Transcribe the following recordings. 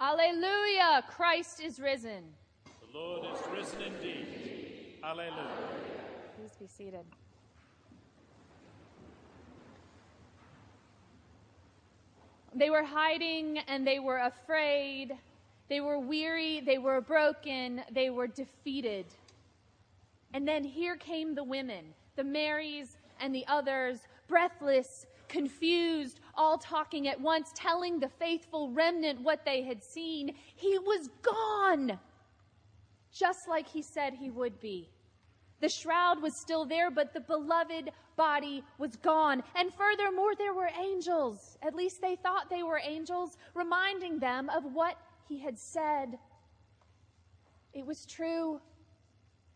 Alleluia! Christ is risen. The Lord is risen indeed. Alleluia. Please be seated. They were hiding and they were afraid. They were weary. They were broken. They were defeated. And then here came the women, the Marys and the others, breathless, confused, all talking at once, telling the faithful remnant what they had seen. He was gone, just like he said he would be. The shroud was still there, but the beloved body was gone. And furthermore, there were angels. At least they thought they were angels, reminding them of what he had said. It was true.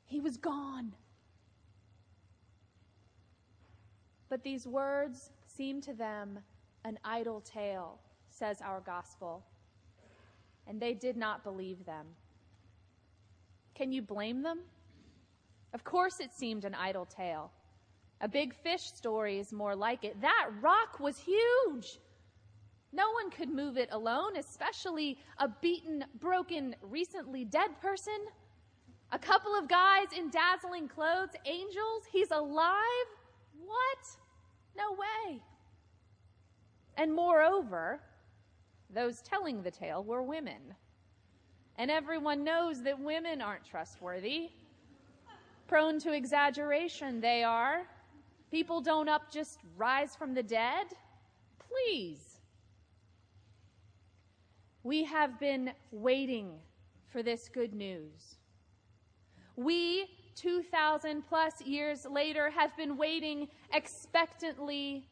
He was gone. But these words seemed to them an idle tale, says our gospel. And they did not believe them. Can you blame them? Of course, it seemed an idle tale. A big fish story is more like it. That rock was huge. No one could move it alone, especially a beaten, broken, recently dead person. A couple of guys in dazzling clothes, angels. He's alive? What? No way. And moreover, those telling the tale were women. And everyone knows that women aren't trustworthy. Prone to exaggeration, they are. People don't up just rise from the dead. Please. We have been waiting for this good news. We, 2,000 plus years later, have been waiting expectantly,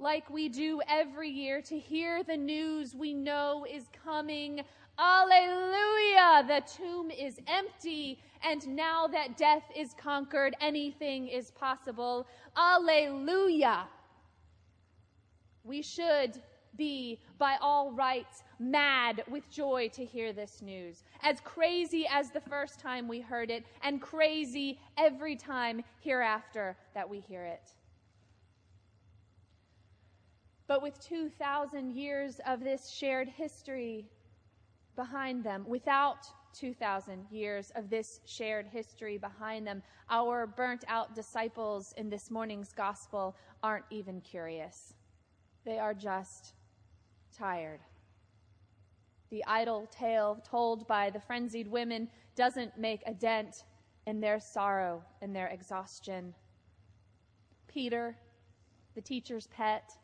like we do every year, to hear the news we know is coming. Alleluia! The tomb is empty, and now that death is conquered, anything is possible. Alleluia! We should be, by all rights, mad with joy to hear this news. As crazy as the first time we heard it, and crazy every time hereafter that we hear it. But with 2,000 years of this shared history behind them, without 2,000 years of this shared history behind them, our burnt out disciples in this morning's gospel aren't even curious. They are just tired. The idle tale told by the frenzied women doesn't make a dent in their sorrow and their exhaustion. Peter, the teacher's pet,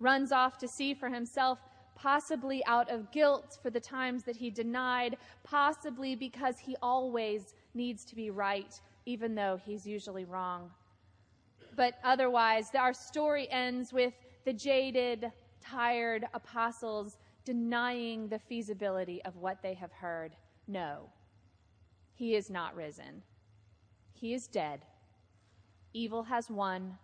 runs off to see for himself, possibly out of guilt for the times that he denied, possibly because he always needs to be right, even though he's usually wrong. But otherwise, our story ends with the jaded, tired apostles denying the feasibility of what they have heard. No, he is not risen. He is dead. Evil has won.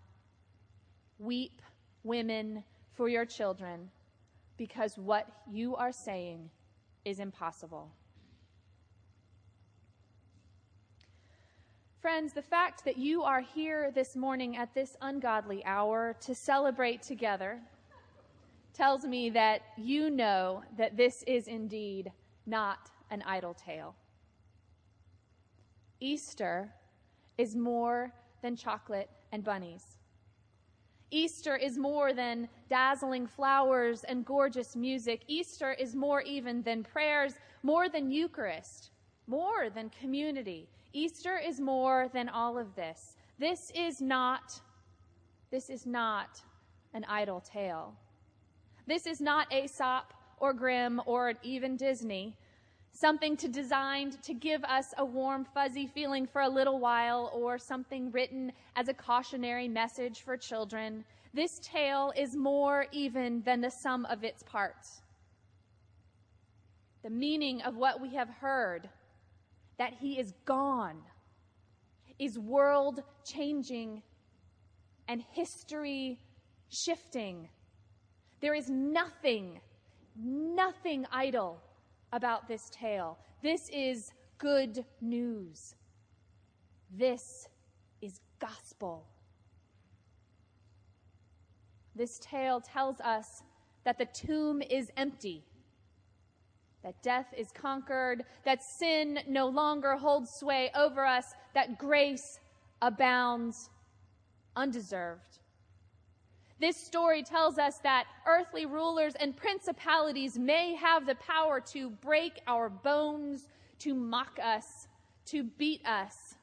Weep, women, for your children, because what you are saying is impossible. Friends, the fact that you are here this morning at this ungodly hour to celebrate together tells me that you know that this is indeed not an idle tale. Easter is more than chocolate and bunnies. Easter is more than dazzling flowers and gorgeous music. Easter is more even than prayers, more than Eucharist, more than community. Easter is more than all of this. This is not this is not an idle tale. This is not Aesop or Grimm or even Disney, something to designed to give us a warm, fuzzy feeling for a little while, or something written as a cautionary message for children. This tale is more even than the sum of its parts. The meaning of what we have heard, that he is gone, is world changing and history shifting there is nothing, nothing idle about this tale. This is good news. This is gospel. This tale tells us that the tomb is empty, that death is conquered, that sin no longer holds sway over us, that grace abounds undeserved. This story tells us that earthly rulers and principalities may have the power to break our bones, to mock us, to beat us,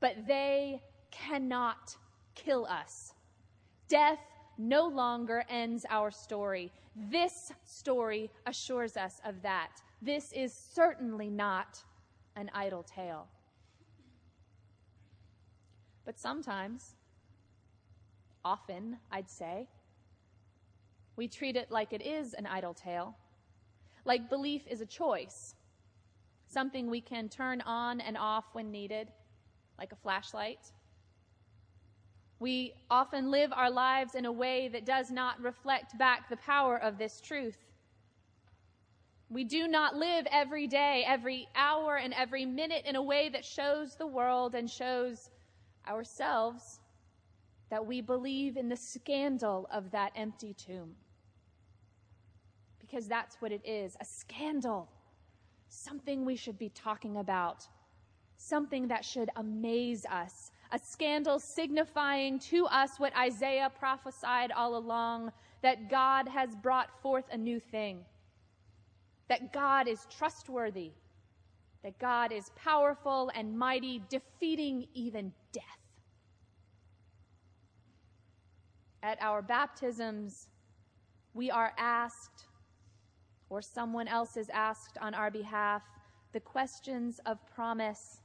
but they cannot kill us. Death no longer ends our story. This story assures us of that. This is certainly not an idle tale. But sometimes, often, I'd say, we treat it like it is an idle tale, like belief is a choice, something we can turn on and off when needed, like a flashlight. We often live our lives in a way that does not reflect back the power of this truth. We do not live every day, every hour, and every minute in a way that shows the world and shows ourselves that we believe in the scandal of that empty tomb. Because that's what it is a scandal. Something we should be talking about, something that should amaze us, a scandal signifying to us what Isaiah prophesied all along that God has brought forth a new thing, that God is trustworthy, that God is powerful and mighty, defeating even death. At our baptisms, we are asked, or someone else is asked on our behalf, the questions of promise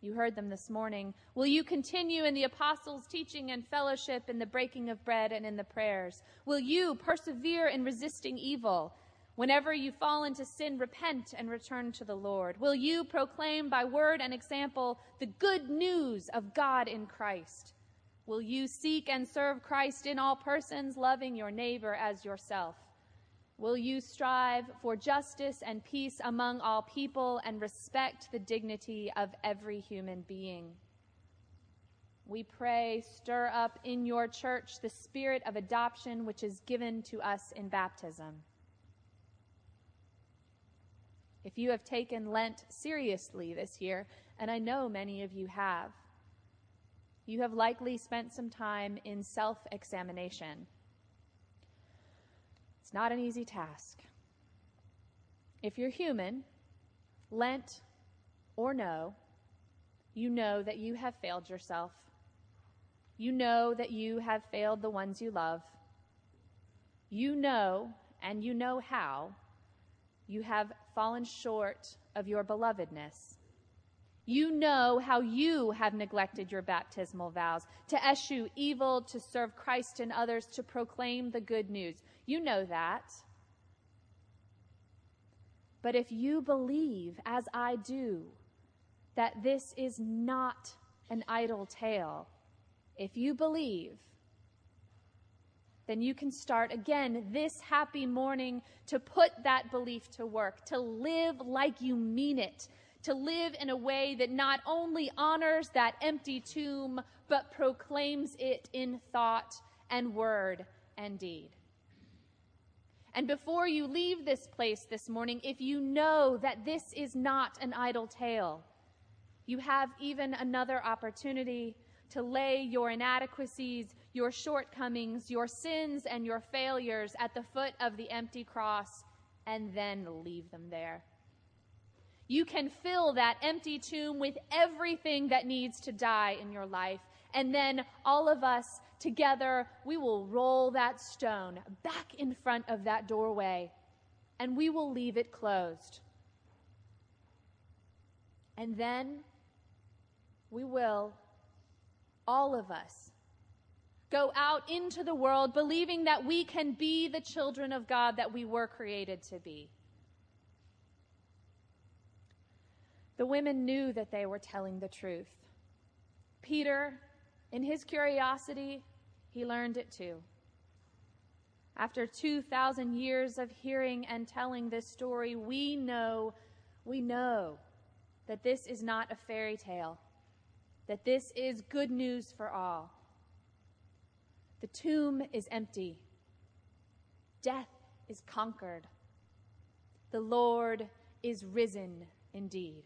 you heard them this morning. Will you continue in the apostles' teaching and fellowship, in the breaking of bread and in the prayers? Will you persevere in resisting evil? Whenever you fall into sin, repent and return to the Lord. Will you proclaim by word and example the good news of God in Christ? Will you seek and serve Christ in all persons, loving your neighbor as yourself? Will you strive for justice and peace among all people and respect the dignity of every human being? We pray, stir up in your church the spirit of adoption which is given to us in baptism. If you have taken Lent seriously this year, and I know many of you have, you have likely spent some time in self examination It's not an easy task. If you're human, Lent or no, you know that you have failed yourself. You know that you have failed the ones you love. You know, and you know how, you have fallen short of your belovedness. You know how you have neglected your baptismal vows to eschew evil, to serve Christ and others, to proclaim the good news. You know that. But if you believe, as I do, that this is not an idle tale, if you believe, then you can start again this happy morning to put that belief to work, to live like you mean it, to live in a way that not only honors that empty tomb, but proclaims it in thought and word and deed. And before you leave this place this morning, if you know that this is not an idle tale, you have even another opportunity to lay your inadequacies, your shortcomings, your sins, and your failures at the foot of the empty cross and then leave them there. You can fill that empty tomb with everything that needs to die in your life. And then all of us together, we will roll that stone back in front of that doorway and we will leave it closed. And then we will, all of us, go out into the world believing that we can be the children of God that we were created to be. The women knew that they were telling the truth. Peter, in his curiosity, he learned it too. After 2,000 years of hearing and telling this story, we know, we know that this is not a fairy tale, that this is good news for all. The tomb is empty, death is conquered, The Lord is risen indeed.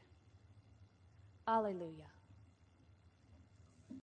Alleluia.